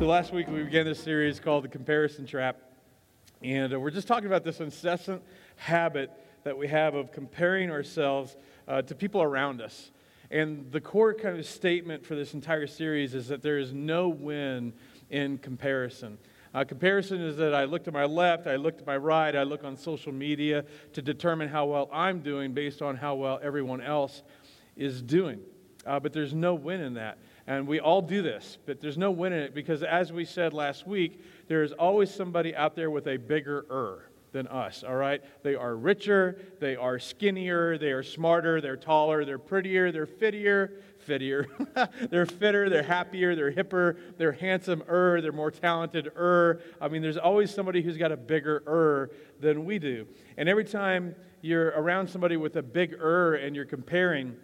So last week we began this series called The Comparison Trap. And uh, we're just talking about this incessant habit that we have of comparing ourselves uh, to people around us. And the core kind of statement for this entire series is that there is no win in comparison. Uh, comparison is that I look to my left, I look to my right, I look on social media to determine how well I'm doing based on how well everyone else is doing. Uh, but there's no win in that. And we all do this, but there's no win in it because, as we said last week, there is always somebody out there with a bigger er than us, all right? They are richer, they are skinnier, they are smarter, they're taller, they're prettier, they're fittier, fittier. they're fitter, they're happier, they're hipper, they're handsomer, they're more talented er. I mean, there's always somebody who's got a bigger er than we do. And every time you're around somebody with a big er and you're comparing,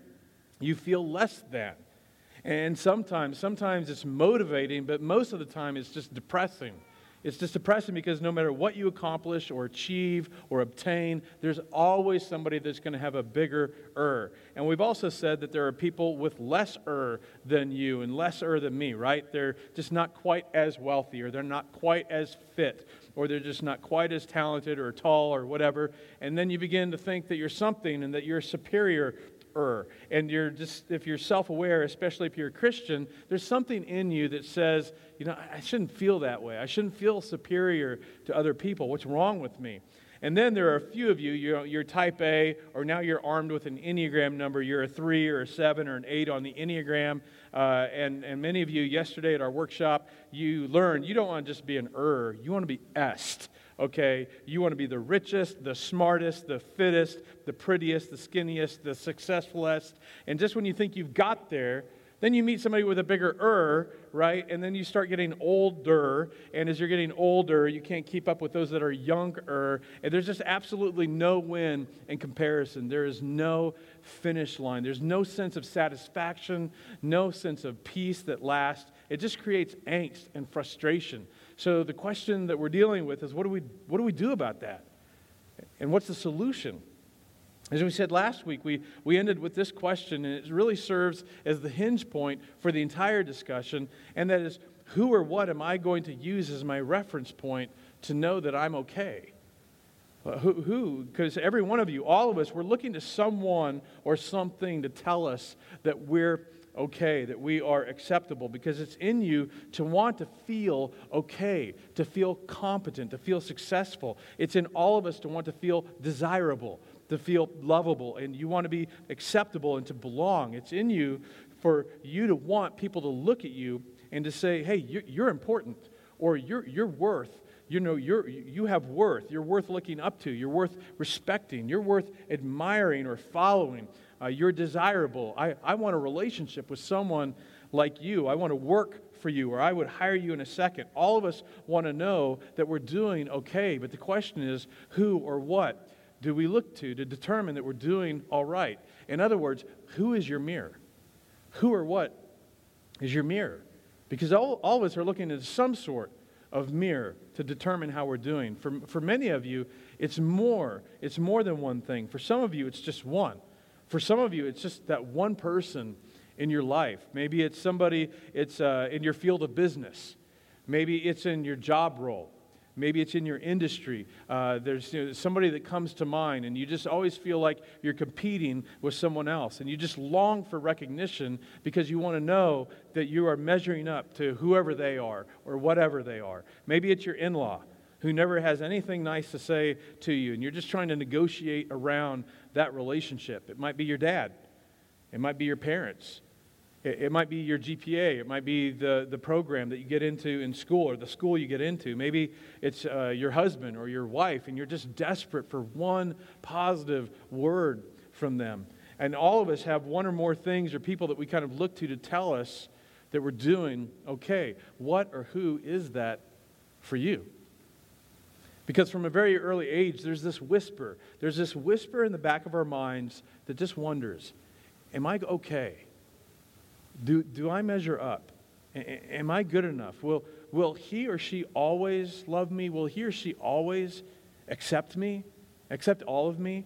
you feel less than. And sometimes, sometimes it's motivating, but most of the time it's just depressing. It's just depressing because no matter what you accomplish or achieve or obtain, there's always somebody that's going to have a bigger er. And we've also said that there are people with less er than you and less er than me, right? They're just not quite as wealthy or they're not quite as fit or they're just not quite as talented or tall or whatever. And then you begin to think that you're something and that you're superior er. And you're just, if you're self aware, especially if you're a Christian, there's something in you that says, you know, I shouldn't feel that way. I shouldn't feel superior to other people. What's wrong with me? And then there are a few of you, you're, you're, type A, or now you're armed with an Enneagram number. You're a three or a seven or an eight on the Enneagram. Uh, and, and many of you, yesterday at our workshop, you learned you don't want to just be an er, you want to be est okay? You want to be the richest, the smartest, the fittest, the prettiest, the skinniest, the successfulest. And just when you think you've got there, then you meet somebody with a bigger er, right? And then you start getting older. And as you're getting older, you can't keep up with those that are younger. And there's just absolutely no win in comparison. There is no finish line. There's no sense of satisfaction, no sense of peace that lasts. It just creates angst and frustration. So the question that we're dealing with is what do we, what do, we do about that? And what's the solution? As we said last week, we, we ended with this question, and it really serves as the hinge point for the entire discussion, and that is who or what am I going to use as my reference point to know that I'm okay? Who? Because every one of you, all of us, we're looking to someone or something to tell us that we're okay, that we are acceptable, because it's in you to want to feel okay, to feel competent, to feel successful. It's in all of us to want to feel desirable, to feel lovable, and you want to be acceptable and to belong. It's in you for you to want people to look at you and to say, hey, you're, important, or you're, you're worth you know you're, you have worth you're worth looking up to you're worth respecting you're worth admiring or following uh, you're desirable. I, I want a relationship with someone like you. I want to work for you, or I would hire you in a second. All of us want to know that we're doing okay, but the question is who or what do we look to to determine that we're doing all right? In other words, who is your mirror? Who or what is your mirror? Because all, all of us are looking at some sort of mirror to determine how we're doing. For, for many of you, it's more. It's more than one thing. For some of you, it's just one. For some of you, it's just that one person in your life. Maybe it's somebody, it's uh, in your field of business. Maybe it's in your job role. Maybe it's in your industry. Uh, there's you know, somebody that comes to mind, and you just always feel like you're competing with someone else. And you just long for recognition because you want to know that you are measuring up to whoever they are or whatever they are. Maybe it's your in law who never has anything nice to say to you, and you're just trying to negotiate around that relationship. It might be your dad, it might be your parents, it, it might be your GPA, it might be the, the program that you get into in school or the school you get into. Maybe it's uh, your husband or your wife, and you're just desperate for one positive word from them. And all of us have one or more things or people that we kind of look to to tell us that we're doing okay. What or who is that for you? Because from a very early age, there's this whisper. There's this whisper in the back of our minds that just wonders Am I okay? Do, do I measure up? A- am I good enough? Will, will he or she always love me? Will he or she always accept me? Accept all of me?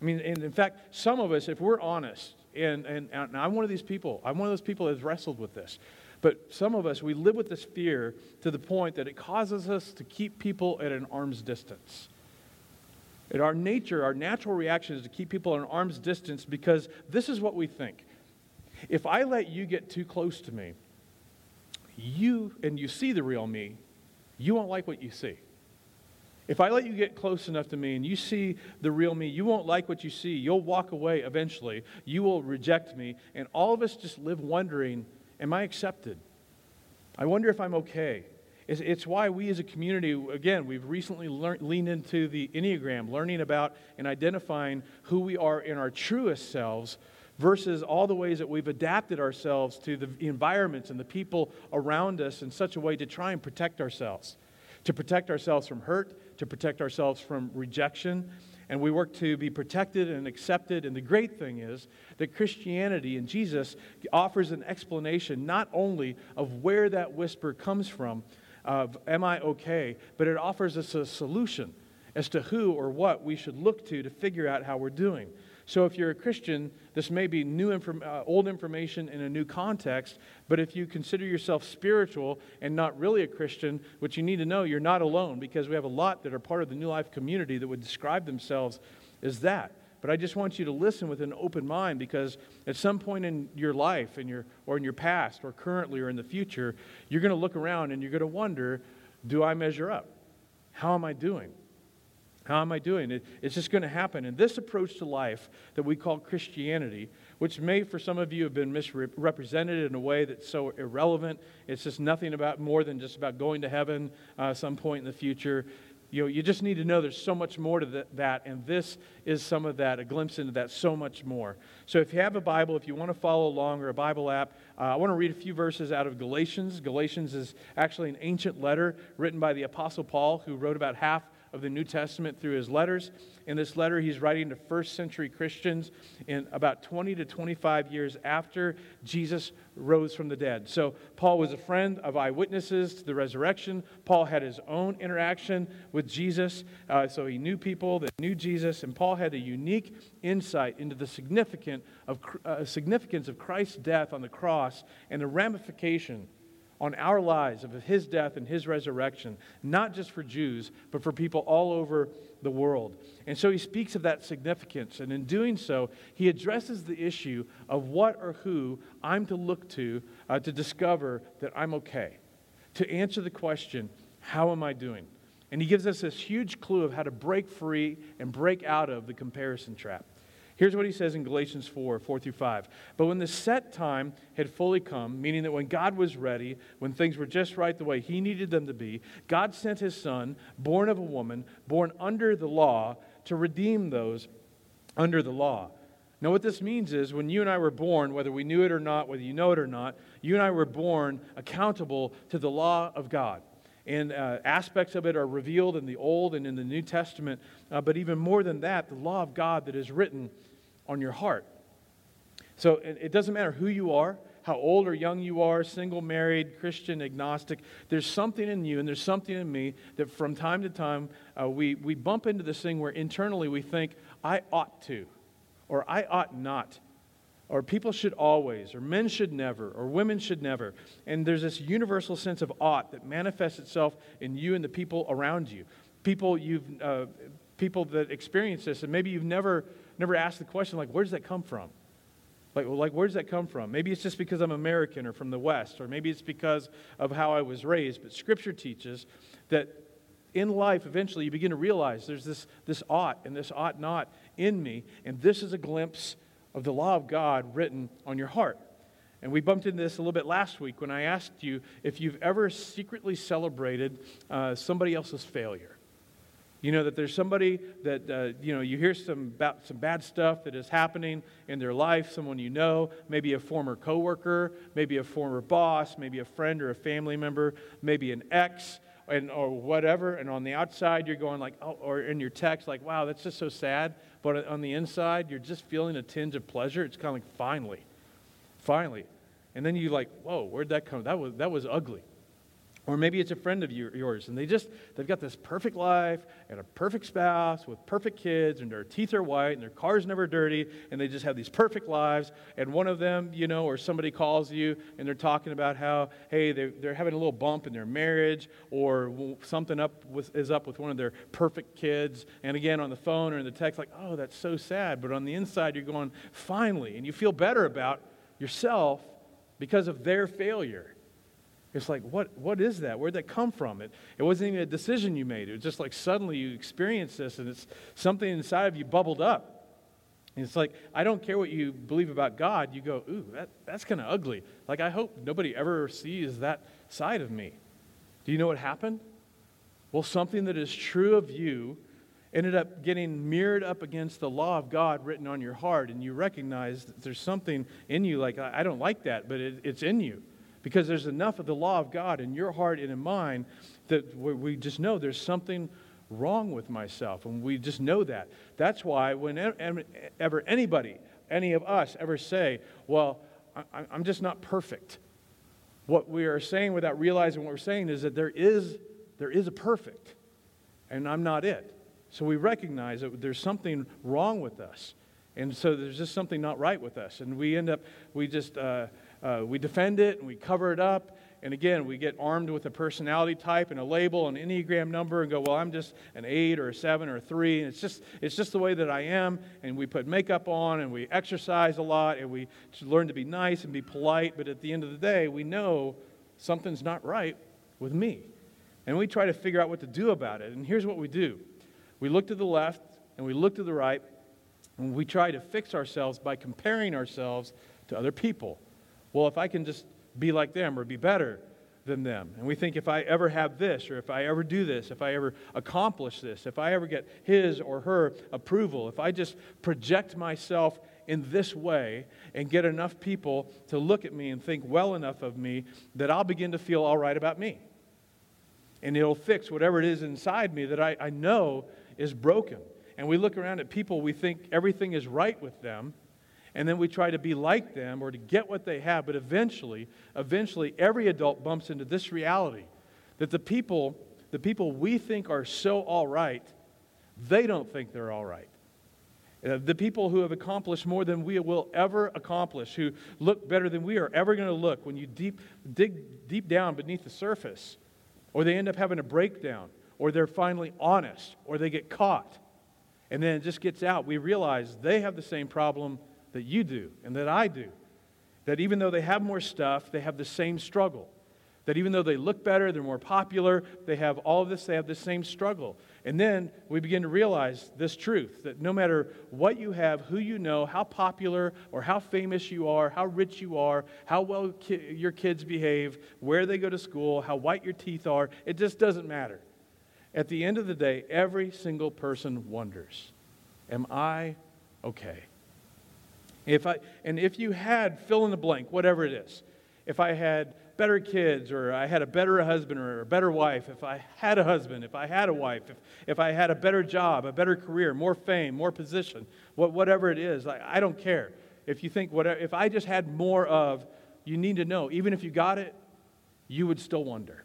I mean, and in fact, some of us, if we're honest, and, and, and I'm one of these people, I'm one of those people has wrestled with this. But some of us, we live with this fear to the point that it causes us to keep people at an arm's distance. And our nature, our natural reaction is to keep people at an arm's distance because this is what we think. If I let you get too close to me, you, and you see the real me, you won't like what you see. If I let you get close enough to me and you see the real me, you won't like what you see. You'll walk away eventually. You will reject me. And all of us just live wondering, am I accepted? I wonder if I'm okay. It's, it's why we as a community, again, we've recently leaned into the Enneagram, learning about and identifying who we are in our truest selves versus all the ways that we've adapted ourselves to the environments and the people around us in such a way to try and protect ourselves, to protect ourselves from hurt, to protect ourselves from rejection. And we work to be protected and accepted. And the great thing is that Christianity and Jesus offers an explanation not only of where that whisper comes from, of am I okay, but it offers us a solution as to who or what we should look to to figure out how we're doing. So if you're a Christian, this may be new inform- uh, old information in a new context, but if you consider yourself spiritual and not really a Christian, what you need to know, you're not alone because we have a lot that are part of the New Life community that would describe themselves as that. But I just want you to listen with an open mind because at some point in your life in your, or in your past or currently or in the future, you're going to look around and you're going to wonder, do I measure up? How am I doing? How am I doing? It, it's just going to happen. And this approach to life that we call Christianity, which may for some of you have been misrepresented in a way that's so irrelevant, it's just nothing about more than just about going to heaven uh, some point in the future. You, know, you just need to know there's so much more to that, and this is some of that, a glimpse into that, so much more. So if you have a Bible, if you want to follow along or a Bible app, uh, I want to read a few verses out of Galatians. Galatians is actually an ancient letter written by the Apostle Paul, who wrote about half of the New Testament through his letters. In this letter, he's writing to first century Christians in about 20 to 25 years after Jesus rose from the dead. So, Paul was a friend of eyewitnesses to the resurrection. Paul had his own interaction with Jesus, uh, so he knew people that knew Jesus, and Paul had a unique insight into the of, uh, significance of Christ's death on the cross and the ramification on our lives of his death and his resurrection, not just for Jews, but for people all over the world. And so he speaks of that significance. And in doing so, he addresses the issue of what or who I'm to look to uh, to discover that I'm okay, to answer the question, how am I doing? And he gives us this huge clue of how to break free and break out of the comparison trap. Here's what he says in Galatians 4 4 through 5. But when the set time had fully come, meaning that when God was ready, when things were just right the way he needed them to be, God sent his son, born of a woman, born under the law, to redeem those under the law. Now, what this means is when you and I were born, whether we knew it or not, whether you know it or not, you and I were born accountable to the law of God. And uh, aspects of it are revealed in the Old and in the New Testament. Uh, but even more than that, the law of God that is written on your heart. So it doesn't matter who you are, how old or young you are, single, married, Christian, agnostic. There's something in you and there's something in me that from time to time uh, we, we bump into this thing where internally we think, I ought to, or I ought not, or people should always, or men should never, or women should never. And there's this universal sense of ought that manifests itself in you and the people around you. People you've, uh, people that experience this, and maybe you've never never asked the question, like, where does that come from? Like, well, like, where does that come from? Maybe it's just because I'm American or from the West, or maybe it's because of how I was raised. But Scripture teaches that in life, eventually, you begin to realize there's this, this ought and this ought not in me, and this is a glimpse of the law of God written on your heart. And we bumped into this a little bit last week when I asked you if you've ever secretly celebrated uh, somebody else's failure. You know that there's somebody that uh, you know you hear some about some bad stuff that is happening in their life. Someone you know, maybe a former coworker, maybe a former boss, maybe a friend or a family member, maybe an ex, and or whatever. And on the outside, you're going like, oh, or in your text, like, wow, that's just so sad. But on the inside, you're just feeling a tinge of pleasure. It's kind of like, finally, finally. And then you like, whoa, where'd that come? That was that was ugly. Or maybe it's a friend of yours, and they just, they've got this perfect life and a perfect spouse with perfect kids, and their teeth are white, and their car's never dirty, and they just have these perfect lives. And one of them, you know, or somebody calls you, and they're talking about how, hey, they're, they're having a little bump in their marriage, or something up with, is up with one of their perfect kids. And again, on the phone or in the text, like, oh, that's so sad. But on the inside, you're going, finally. And you feel better about yourself because of their failure. It's like, what, what is that? Where'd that come from? It, it wasn't even a decision you made. It was just like suddenly you experienced this and it's something inside of you bubbled up. And it's like, I don't care what you believe about God. You go, ooh, that, that's kind of ugly. Like, I hope nobody ever sees that side of me. Do you know what happened? Well, something that is true of you ended up getting mirrored up against the law of God written on your heart. And you recognize that there's something in you, like, I don't like that, but it, it's in you because there's enough of the law of God in your heart and in mine that we just know there's something wrong with myself. And we just know that. That's why whenever anybody, any of us, ever say, Well, I'm just not perfect, what we are saying without realizing what we're saying is that there is, there is a perfect, and I'm not it. So we recognize that there's something wrong with us. And so there's just something not right with us. And we end up, we just, uh, uh, we defend it and we cover it up. And again, we get armed with a personality type and a label, and an Enneagram number, and go, well, I'm just an eight or a seven or a three. And it's just, it's just the way that I am. And we put makeup on and we exercise a lot and we learn to be nice and be polite. But at the end of the day, we know something's not right with me. And we try to figure out what to do about it. And here's what we do we look to the left and we look to the right, and we try to fix ourselves by comparing ourselves to other people well, if I can just be like them or be better than them. And we think if I ever have this, or if I ever do this, if I ever accomplish this, if I ever get his or her approval, if I just project myself in this way and get enough people to look at me and think well enough of me, that I'll begin to feel all right about me. And it'll fix whatever it is inside me that I, I know is broken. And we look around at people, we think everything is right with them and then we try to be like them or to get what they have but eventually eventually every adult bumps into this reality that the people the people we think are so all right they don't think they're all right. Uh, the people who have accomplished more than we will ever accomplish who look better than we are ever going to look when you deep dig deep down beneath the surface or they end up having a breakdown or they're finally honest or they get caught and then it just gets out. We realize they have the same problem that you do and that I do. That even though they have more stuff, they have the same struggle. That even though they look better, they're more popular, they have all of this, they have the same struggle. And then we begin to realize this truth that no matter what you have, who you know, how popular or how famous you are, how rich you are, how well ki- your kids behave, where they go to school, how white your teeth are, it just doesn't matter. At the end of the day, every single person wonders Am I okay? If I, and if you had fill in the blank, whatever it is, if I had better kids, or I had a better husband or a better wife, if I had a husband, if I had a wife, if, if I had a better job, a better career, more fame, more position, what, whatever it is, I, I don't care. If you think, whatever, if I just had more of, you need to know, even if you got it, you would still wonder.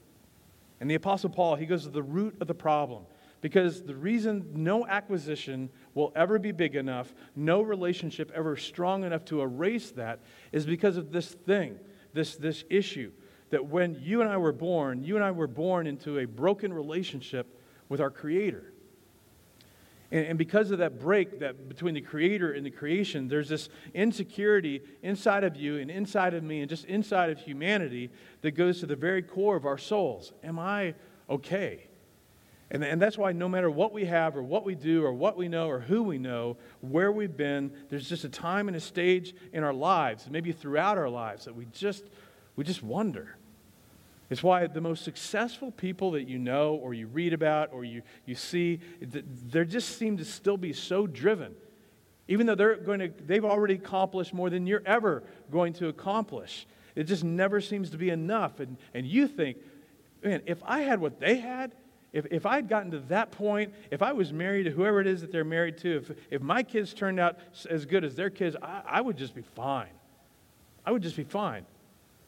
And the Apostle Paul, he goes to the root of the problem. Because the reason no acquisition will ever be big enough, no relationship ever strong enough to erase that, is because of this thing, this, this issue. That when you and I were born, you and I were born into a broken relationship with our Creator. And, and because of that break that between the Creator and the creation, there's this insecurity inside of you and inside of me and just inside of humanity that goes to the very core of our souls. Am I okay? And, and that's why no matter what we have or what we do or what we know or who we know, where we've been, there's just a time and a stage in our lives, maybe throughout our lives, that we just, we just wonder. It's why the most successful people that you know or you read about or you, you see, they just seem to still be so driven. Even though they're going to, they've already accomplished more than you're ever going to accomplish. It just never seems to be enough. And, and you think, man, if I had what they had, if, if I'd gotten to that point, if I was married to whoever it is that they're married to, if, if my kids turned out as good as their kids, I, I would just be fine. I would just be fine.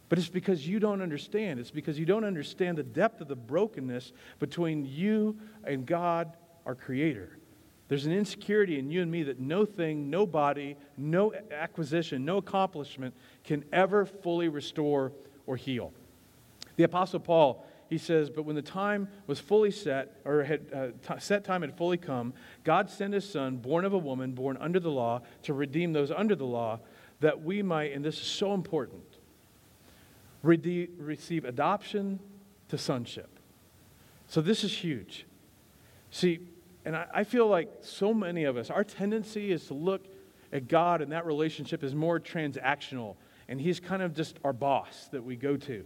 But it's because you don't understand. It's because you don't understand the depth of the brokenness between you and God, our Creator. There's an insecurity in you and me that no thing, no body, no acquisition, no accomplishment can ever fully restore or heal. The Apostle Paul, he says, But when the time was fully set, or had uh, t- set time had fully come, God sent his son, born of a woman, born under the law, to redeem those under the law, that we might, and this is so important, rede- receive adoption to sonship. So this is huge. See, and I, I feel like so many of us, our tendency is to look at God and that relationship is more transactional, and He's kind of just our boss that we go to.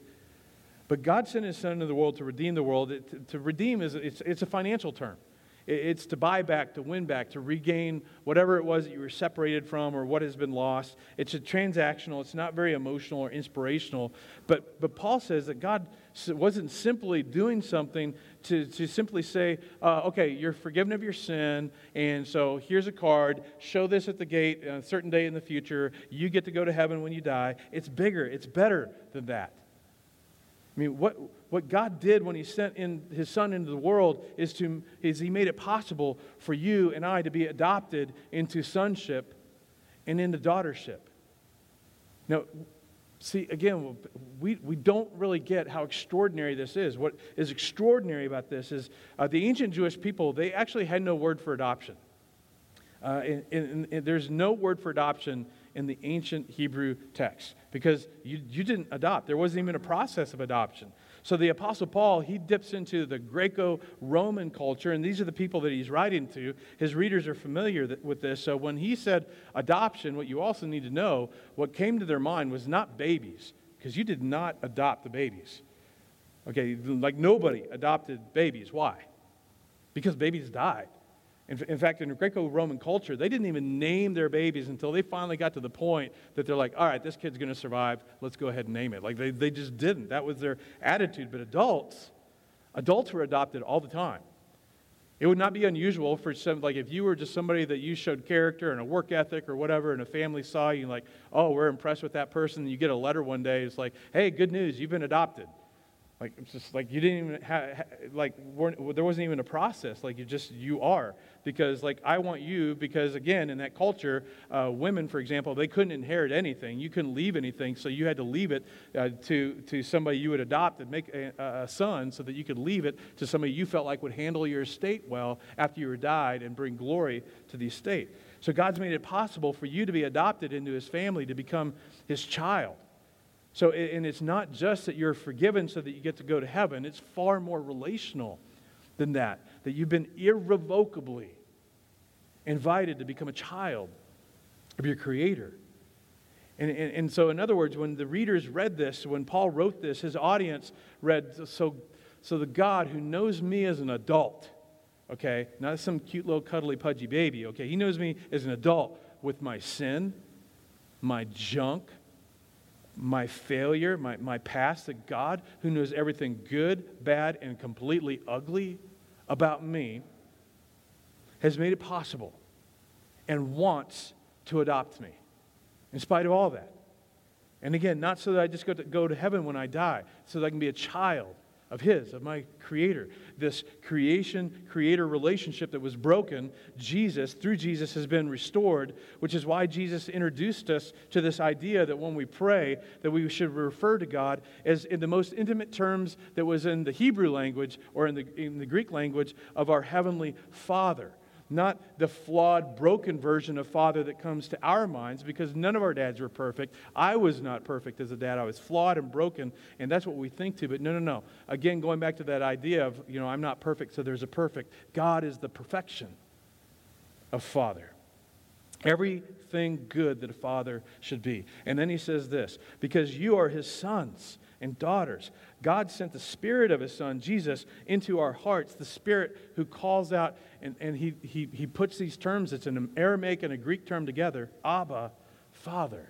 But God sent His Son into the world to redeem the world. It, to, to, redeem is it's, it's a financial term. It's to buy back, to win back, to regain whatever it was that you were separated from or what has been lost. It's a transactional, it's not very emotional or inspirational. But, but Paul says that God wasn't simply doing something to, to simply say, uh, okay, you're forgiven of your sin, and so here's a card, show this at the gate on a certain day in the future, you get to go to heaven when you die. It's bigger, it's better than that. I mean, what, what God did when He sent in His Son into the world is, to, is He made it possible for you and I to be adopted into sonship and into daughtership. Now, see, again, we, we don't really get how extraordinary this is. What is extraordinary about this is uh, the ancient Jewish people, they actually had no word for adoption. Uh, and, and, and there's no word for adoption in the ancient Hebrew text because you, you didn't adopt. There wasn't even a process of adoption. So the Apostle Paul, he dips into the Greco Roman culture, and these are the people that he's writing to. His readers are familiar with this. So when he said adoption, what you also need to know, what came to their mind was not babies, because you did not adopt the babies. Okay, like nobody adopted babies. Why? Because babies died. In, in fact, in Greco Roman culture, they didn't even name their babies until they finally got to the point that they're like, all right, this kid's going to survive. Let's go ahead and name it. Like, they, they just didn't. That was their attitude. But adults, adults were adopted all the time. It would not be unusual for some, like if you were just somebody that you showed character and a work ethic or whatever, and a family saw you, like, oh, we're impressed with that person, and you get a letter one day, it's like, hey, good news, you've been adopted. Like, it's just like you didn't even have, like, there wasn't even a process. Like, you just, you are. Because, like, I want you, because again, in that culture, uh, women, for example, they couldn't inherit anything. You couldn't leave anything, so you had to leave it uh, to, to somebody you would adopt and make a, a, son so that you could leave it to somebody you felt like would handle your estate well after you were died and bring glory to the estate. So, God's made it possible for you to be adopted into his family, to become his child. So, and it's not just that you're forgiven so that you get to go to heaven, it's far more relational than that. That you've been irrevocably invited to become a child of your Creator. And, and, and, so, in other words, when the readers read this, when Paul wrote this, his audience read, so, so the God who knows me as an adult, okay, not some cute little cuddly pudgy baby, okay, he knows me as an adult with my sin, my junk, my failure, my, my past, that God, who knows everything good, bad, and completely ugly about me, has made it possible and wants to adopt me in spite of all that. And again, not so that I just go to, go to heaven when I die, so that I can be a child of His, of my Creator. This creation creator relationship that was broken, Jesus, through Jesus, has been restored, which is why Jesus introduced us to this idea that when we pray, that we should refer to God as in the most intimate terms that was in the Hebrew language or in the, in the Greek language of our Heavenly Father not the flawed, broken version of father that comes to our minds because none of our dads were perfect. I was not perfect as a dad. I was flawed and broken, and that's what we think to. But no, no, no. Again, going back to that idea of, you know, I'm not perfect, so there's a perfect. God is the perfection of father. Everything good that a father should be. And then he says this because you are his sons and daughters. God sent the Spirit of His Son, Jesus, into our hearts, the Spirit who calls out, and, and he, he, he puts these terms, it's an Aramaic and a Greek term together Abba, Father.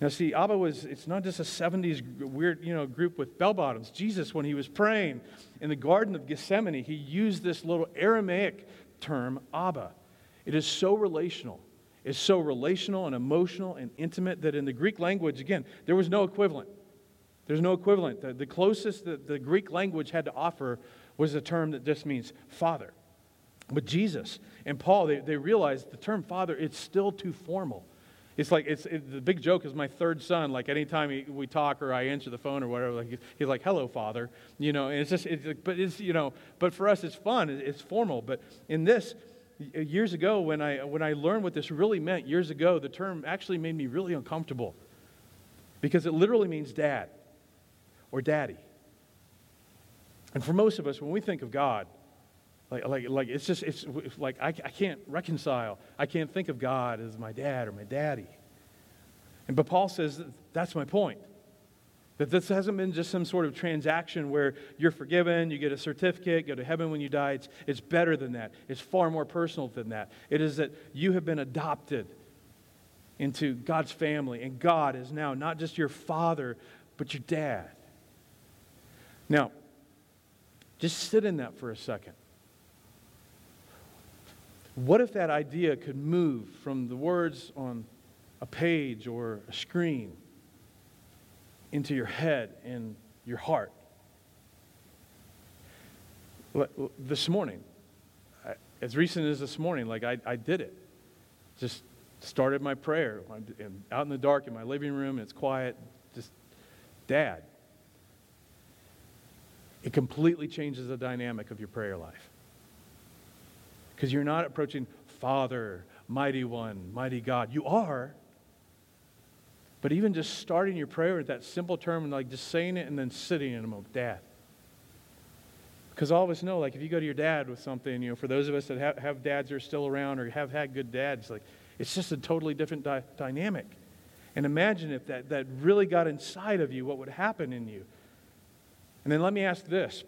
Now, see, Abba was, it's not just a 70s weird, you know, group with bell bottoms. Jesus, when he was praying in the Garden of Gethsemane, he used this little Aramaic term, Abba. It is so relational. It's so relational and emotional and intimate that in the Greek language, again, there was no equivalent. There's no equivalent. The, the closest that the Greek language had to offer was a term that just means father. But Jesus and Paul, they, they realized the term father, it's still too formal. It's like, it's, it, the big joke is my third son, like anytime he, we talk or I answer the phone or whatever, like, he's like, hello, father. You know, and it's just, it's, but it's, you know, but for us it's fun, it's formal. But in this, years ago when I, when I learned what this really meant, years ago, the term actually made me really uncomfortable because it literally means dad or daddy. And for most of us, when we think of God, like, like, like it's just, it's like I, I can't reconcile. I can't think of God as my dad or my daddy. And but Paul says that's my point. That this hasn't been just some sort of transaction where you're forgiven, you get a certificate, go to heaven when you die. It's, it's better than that. It's far more personal than that. It is that you have been adopted into God's family, and God is now not just your father, but your dad. Now, just sit in that for a second. What if that idea could move from the words on a page or a screen into your head and your heart? This morning, as recent as this morning, like I, I did it. Just started my prayer. I'm out in the dark in my living room, it's quiet. Just, Dad. It completely changes the dynamic of your prayer life. Because you're not approaching Father, Mighty One, Mighty God. You are. But even just starting your prayer with that simple term and like just saying it and then sitting in a moment, Dad. Because all of us know, like, if you go to your dad with something, you know, for those of us that have, have dads that are still around or have had good dads, like, it's just a totally different di- dynamic. And imagine if that, that really got inside of you, what would happen in you. And then let me ask this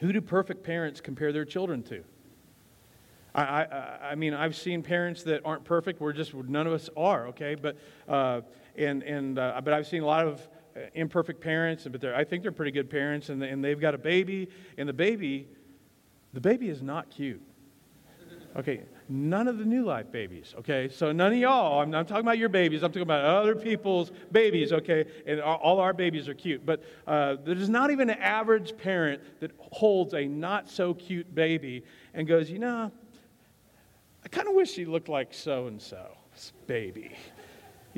Who do perfect parents compare their children to? I, I, I, mean, I've seen parents that aren't perfect. We're just, none of us are, okay? But, uh, and, and, uh, but I've seen a lot of uh, imperfect parents, but I think they're pretty good parents, and, and they've got a baby, and the baby, the baby is not cute. Okay, none of the new life babies, okay? So none of y'all, I'm not talking about your babies, I'm talking about other people's babies, okay? And all our babies are cute. But uh, there's not even an average parent that holds a not so cute baby and goes, you know, I kind of wish he looked like so and so's baby.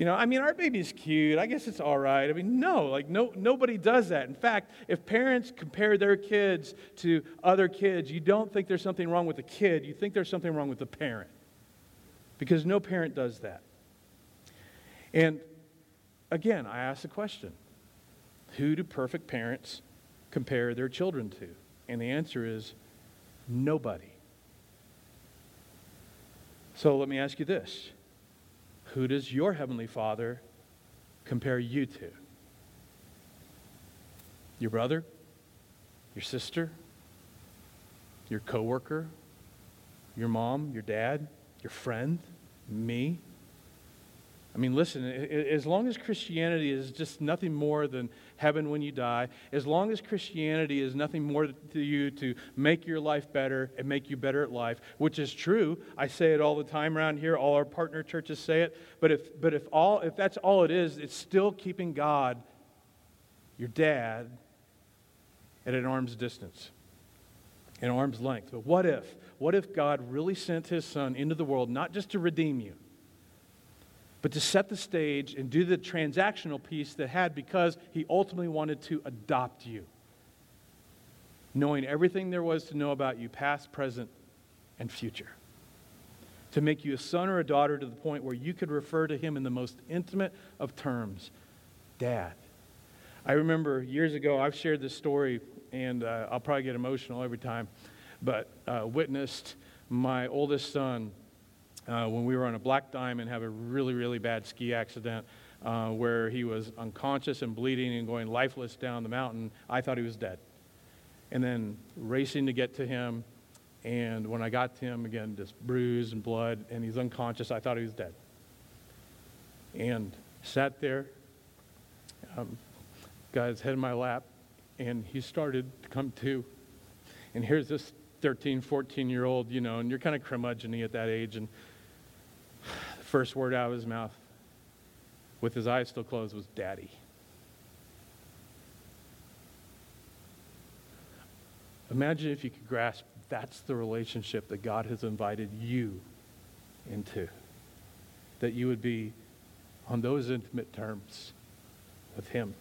You know, I mean, our baby's cute. I guess it's all right. I mean, no, like no, nobody does that. In fact, if parents compare their kids to other kids, you don't think there's something wrong with the kid. You think there's something wrong with the parent, because no parent does that. And again, I ask the question: Who do perfect parents compare their children to? And the answer is nobody. So let me ask you this Who does your Heavenly Father compare you to? Your brother? Your sister? Your coworker? Your mom? Your dad? Your friend? Me? I mean, listen, as long as Christianity is just nothing more than heaven when you die, as long as Christianity is nothing more to you to make your life better and make you better at life, which is true. I say it all the time around here. All our partner churches say it. But if, but if, all, if that's all it is, it's still keeping God, your dad, at an arm's distance, an arm's length. But what if? What if God really sent his son into the world not just to redeem you? But to set the stage and do the transactional piece that had because he ultimately wanted to adopt you. Knowing everything there was to know about you, past, present, and future. To make you a son or a daughter to the point where you could refer to him in the most intimate of terms Dad. I remember years ago, I've shared this story, and uh, I'll probably get emotional every time, but uh, witnessed my oldest son uh, when we were on a black diamond have a really, really bad ski accident uh, where he was unconscious and bleeding and going lifeless down the mountain. I thought he was dead. And then racing to get to him. And when I got to him, again, just bruise and blood, and he's unconscious. I thought he was dead. And sat there, um, got his head in my lap, and he started to come to. And here's this 13, 14 year old, you know, and you're kind of curmudgeony at that age. And the first word out of his mouth, with his eyes still closed, was Daddy. Imagine if you could grasp that's the relationship that God has invited you into. That you would be on those intimate terms with Him.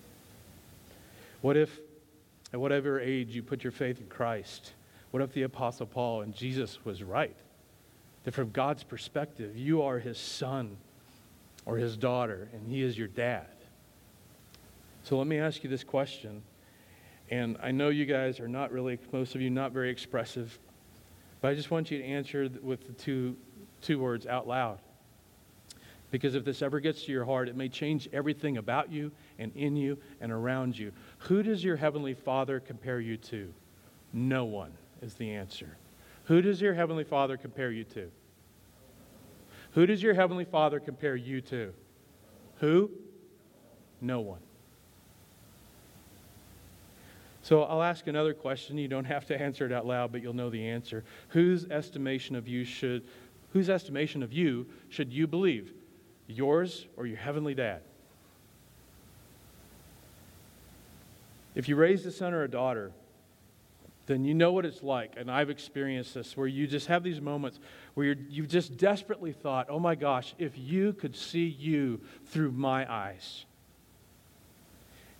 What if, at whatever age, you put your faith in Christ? What if the Apostle Paul and Jesus was right? That from God's perspective, you are His son or His daughter, and He is your dad. So let me ask you this question and I know you guys are not really, most of you, not very expressive, but I just want you to answer with the two, two words out loud. Because if this ever gets to your heart, it may change everything about you and in you and around you. Who does your Heavenly Father compare you to? No one is the answer. Who does your Heavenly Father compare you to? Who does your Heavenly Father compare you to? Who? No one. So I'll ask another question. You don't have to answer it out loud, but you'll know the answer. Whose estimation of you should whose estimation of you should you believe? Yours or your heavenly dad? If you raise a son or a daughter, then you know what it's like. And I've experienced this where you just have these moments where you have just desperately thought, oh my gosh, if you could see you through my eyes.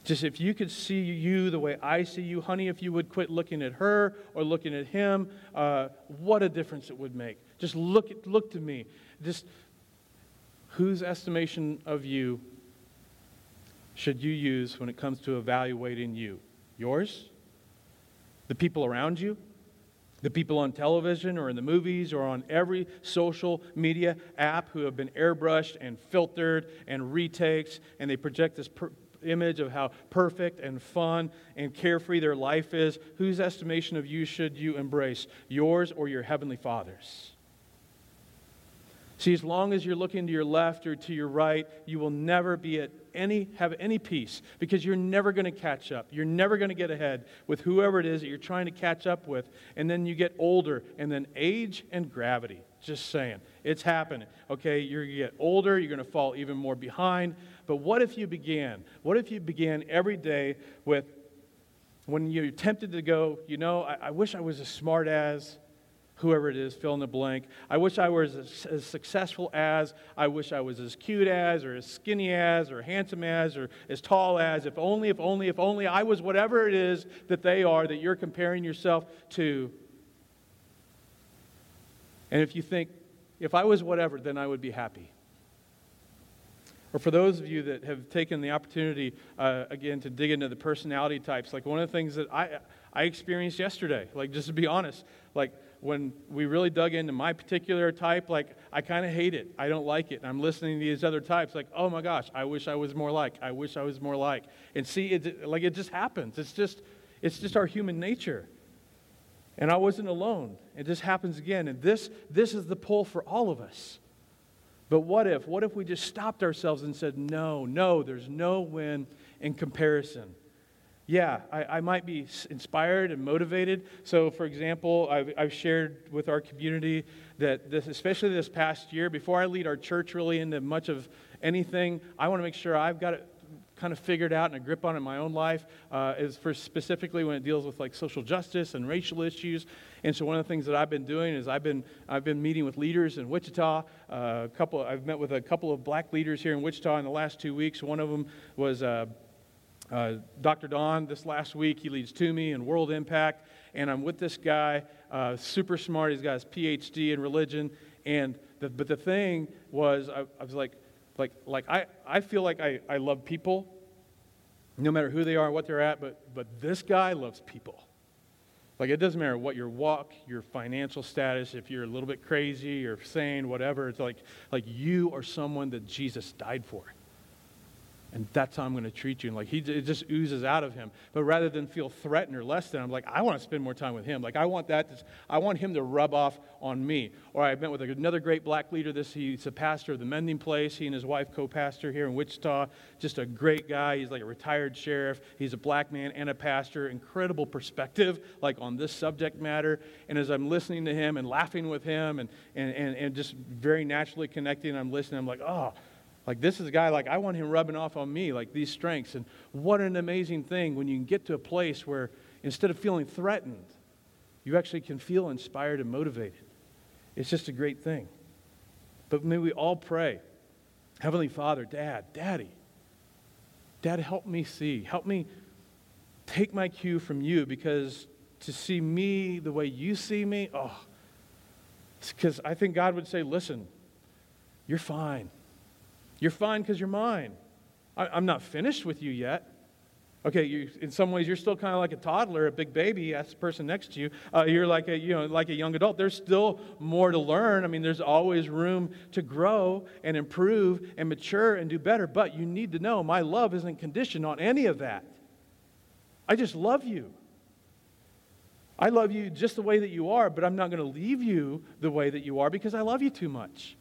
Just if you could see you the way I see you, honey, if you would quit looking at her or looking at him, uh, what a difference it would make. Just look, at, look to me. Just whose estimation of you should you use when it comes to evaluating you? Yours? The people around you? The people on television or in the movies or on every social media app who have been airbrushed and filtered and retakes and they project this per- image of how perfect and fun and carefree their life is, whose estimation of you should you embrace? Yours or your heavenly Father's? See, as long as you're looking to your left or to your right, you will never be at any, have any peace because you're never going to catch up. You're never going to get ahead with whoever it is that you're trying to catch up with. And then you get older, and then age and gravity. Just saying. It's happening. Okay, you're going to get older, you're going to fall even more behind. But what if you began? What if you began every day with when you're tempted to go, you know, I, I wish I was as smart as whoever it is, fill in the blank. I wish I was as, as, successful as, I wish I was as cute as, or as skinny as, or handsome as, or as tall as. If only, if only, if only I was whatever it is that they are that you're comparing yourself to. And if you think, if I was whatever, then I would be happy. Or for those of you that have taken the opportunity, uh, again, to dig into the personality types, like one of the things that I, I experienced yesterday, like just to be honest, like when we really dug into my particular type, like I kind of hate it. I don't like it. And I'm listening to these other types, like, oh my gosh, I wish I was more like. I wish I was more like. And see, it, like it just happens. It's just, it's just our human nature. And I wasn't alone. It just happens again. And this, this is the pull for all of us. But what if? What if we just stopped ourselves and said, no, no, there's no win in comparison? Yeah, I, I might be inspired and motivated. So, for example, I've, I've shared with our community that this, especially this past year, before I lead our church really into much of anything, I want to make sure I've got it kind of figured out and a grip on it in my own life uh, is for specifically when it deals with like social justice and racial issues. And so one of the things that I've been doing is I've been I've been meeting with leaders in Wichita. Uh, a couple I've met with a couple of black leaders here in Wichita in the last two weeks. One of them was. Uh, uh, Dr. Don, this last week, he leads TUMI and World Impact, and I'm with this guy, uh, super smart. He's got his PhD in religion, and the, but the thing was, I, I was like, like, like I, I feel like I, I love people, no matter who they are, what they're at, but, but this guy loves people. Like, it doesn't matter what your walk, your financial status, if you're a little bit crazy or sane, whatever. It's like, like you are someone that Jesus died for. And that's how I'm going to treat you. And like he, it just oozes out of him. But rather than feel threatened or less than, I'm like, I want to spend more time with him. Like I want that. To, I want him to rub off on me. Or I met with another great black leader. This he's a pastor of the Mending Place. He and his wife co-pastor here in Wichita. Just a great guy. He's like a retired sheriff. He's a black man and a pastor. Incredible perspective, like on this subject matter. And as I'm listening to him and laughing with him and and and, and just very naturally connecting, I'm listening. I'm like, oh like, this is a guy, like, I want him rubbing off on me, like these strengths. And what an amazing thing when you can get to a place where instead of feeling threatened, you actually can feel inspired and motivated. It's just a great thing. But may we all pray Heavenly Father, Dad, Daddy, Dad, help me see. Help me take my cue from you because to see me the way you see me, oh, because I think God would say, listen, you're fine. You're fine because you're mine. I, am not finished with you yet. Okay, you, in some ways, you're still kind of like a toddler, a big baby. That's the person next to you. Uh, you're like a, you know, like a young adult. There's still more to learn. I mean, there's always room to grow and improve and mature and do better. But you need to know my love isn't conditioned on any of that. I just love you. I love you just the way that you are, but I'm not going to leave you the way that you are because I love you too much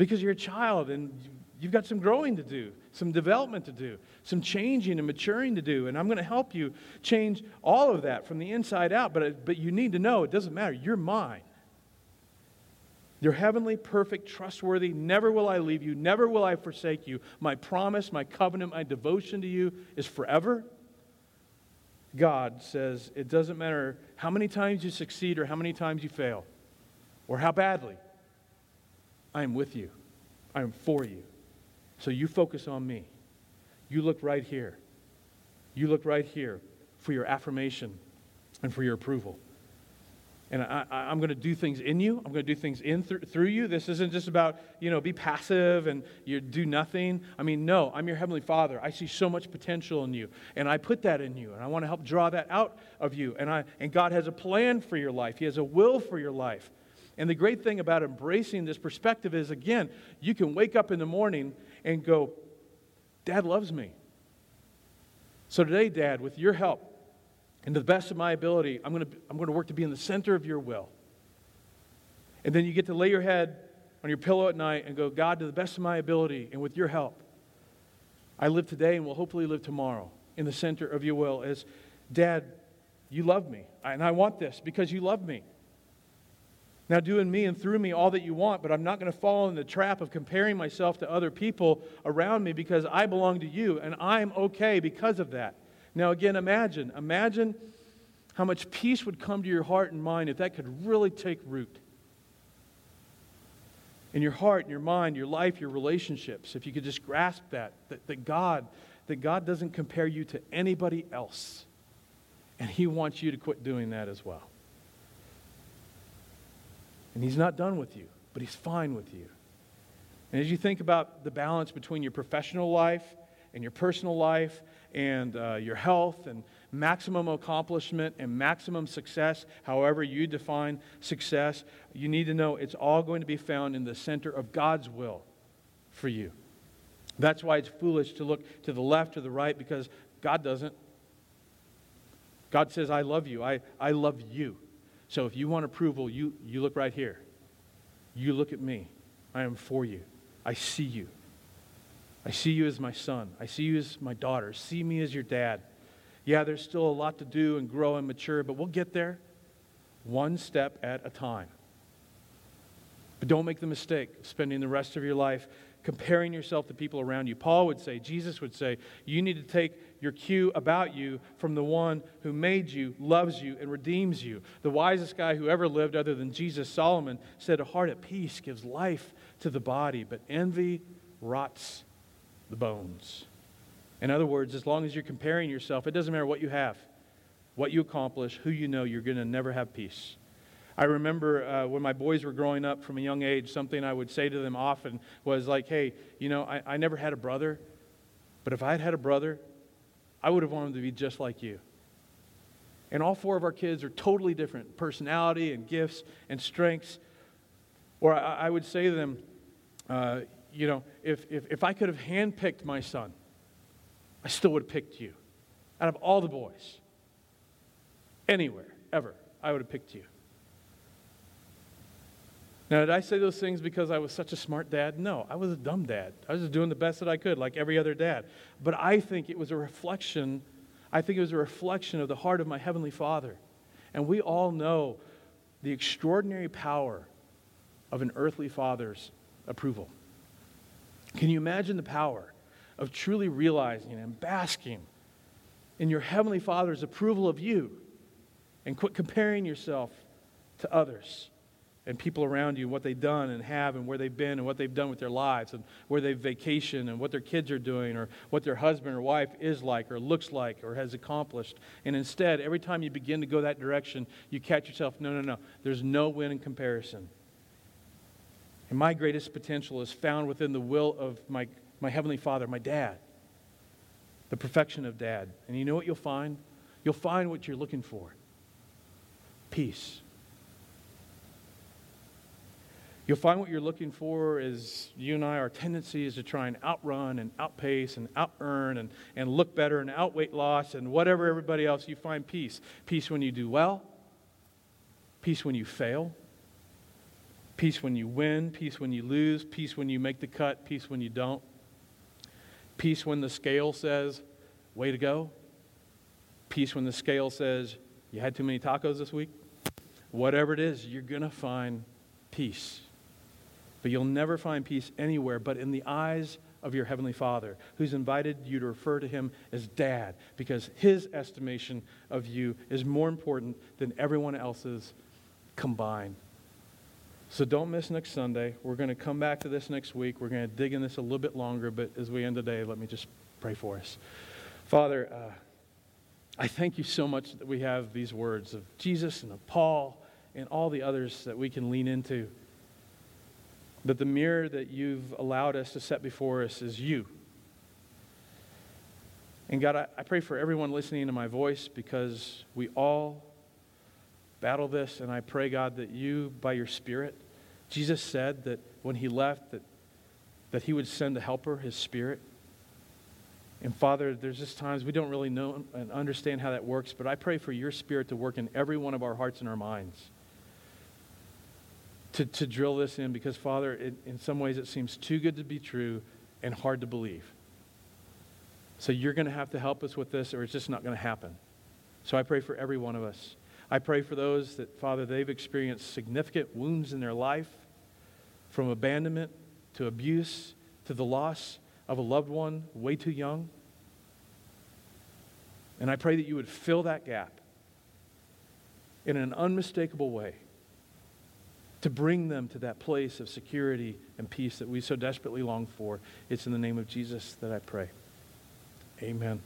because you're a child and you've got some growing to do, some development to do, some changing and maturing to do. And I'm going to help you change all of that from the inside out. But, but you need to know it doesn't matter. You're mine. You're heavenly, perfect, trustworthy. Never will I leave you. Never will I forsake you. My promise, my covenant, my devotion to you is forever. God says it doesn't matter how many times you succeed or how many times you fail or how badly. I am with you. I am for you. So you focus on me. You look right here. You look right here for your affirmation and for your approval. And I, am going to do things in you. I'm going to do things in th- through you. This isn't just about, you know, be passive and you do nothing. I mean, no, I'm your Heavenly Father. I see so much potential in you. And I put that in you. And I want to help draw that out of you. And, I, and God has a plan for your life, He has a will for your life. And the great thing about embracing this perspective is, again, you can wake up in the morning and go, Dad loves me. So today, Dad, with your help and to the best of my ability, I'm going to, I'm going to work to be in the center of your will. And then you get to lay your head on your pillow at night and go, God, to the best of my ability and with your help, I live today and will hopefully live tomorrow in the center of your will as, Dad, you love me. And I want this because you love me. Now, do in me and through me all that you want, but I'm not going to fall in the trap of comparing myself to other people around me because I belong to you and I'm okay because of that. Now, again, imagine, imagine how much peace would come to your heart and mind if that could really take root. In your heart, in your mind, your life, your relationships, if you could just grasp that, that, that God, that God doesn't compare you to anybody else. And He wants you to quit doing that as well. And He's not done with you, but He's fine with you. And as you think about the balance between your professional life and your personal life and uh, your health and maximum accomplishment and maximum success, however you define success, you need to know it's all going to be found in the center of God's will for you. That's why it's foolish to look to the left or the right because God doesn't. God says, I love you. I, I love you. So if you want approval, you, you look right here. You look at me. I am for you. I see you. I see you as my son. I see you as my daughter. See me as your dad. Yeah, there's still a lot to do and grow and mature, but we'll get there one step at a time. But don't make the mistake of spending the rest of your life comparing yourself to people around you. Paul would say, Jesus would say, you need to take your cue about you from the one who made you, loves you, and redeems you. The wisest guy who ever lived, other than Jesus, Solomon, said, A heart at peace gives life to the body, but envy rots the bones. In other words, as long as you're comparing yourself, it doesn't matter what you have, what you accomplish, who you know, you're going to never have peace. I remember uh, when my boys were growing up from a young age, something I would say to them often was like, hey, you know, I, I never had a brother, but if I had had a brother, I would have wanted him to be just like you. And all four of our kids are totally different personality and gifts and strengths. Or I, I would say to them, uh, you know, if, if, if I could have handpicked my son, I still would have picked you. Out of all the boys, anywhere, ever, I would have picked you. Now, did I say those things because I was such a smart dad? No, I was a dumb dad. I was just doing the best that I could, like every other dad. But I think it was a reflection, I think it was a reflection of the heart of my Heavenly Father. And we all know the extraordinary power of an earthly father's approval. Can you imagine the power of truly realizing and basking in your Heavenly Father's approval of you and quit comparing yourself to others? And people around you, what they've done and have, and where they've been, and what they've done with their lives, and where they've vacationed, and what their kids are doing, or what their husband or wife is like, or looks like, or has accomplished. And instead, every time you begin to go that direction, you catch yourself no, no, no. There's no win in comparison. And my greatest potential is found within the will of my, my Heavenly Father, my dad, the perfection of dad. And you know what you'll find? You'll find what you're looking for peace You'll find what you're looking for is you and I, our tendency is to try and outrun and outpace and out earn and, and look better and outweight loss and whatever everybody else. You find peace. Peace when you do well, peace when you fail, peace when you win, peace when you lose, peace when you make the cut, peace when you don't, peace when the scale says, way to go, peace when the scale says, you had too many tacos this week. Whatever it is, you're going to find peace. But you'll never find peace anywhere but in the eyes of your Heavenly Father, who's invited you to refer to Him as Dad, because His estimation of you is more important than everyone else's combined. So don't miss next Sunday. We're going to come back to this next week. We're going to dig in this a little bit longer, but as we end today, let me just pray for us. Father, uh, I thank you so much that we have these words of Jesus and of Paul and all the others that we can lean into. That the mirror that you've allowed us to set before us is you. And God, I, I pray for everyone listening to my voice because we all battle this. And I pray, God, that you, by your Spirit, Jesus said that when he left, that, that he would send a helper, his Spirit. And Father, there's just times we don't really know and understand how that works, but I pray for your Spirit to work in every one of our hearts and our minds to, to drill this in because, Father, it, in some ways it seems too good to be true and hard to believe. So you're going to have to help us with this or it's just not going to happen. So I pray for every one of us. I pray for those that, Father, they've experienced significant wounds in their life from abandonment to abuse to the loss of a loved one way too young. And I pray that you would fill that gap in an unmistakable way to bring them to that place of security and peace that we so desperately long for. It's in the name of Jesus that I pray. Amen.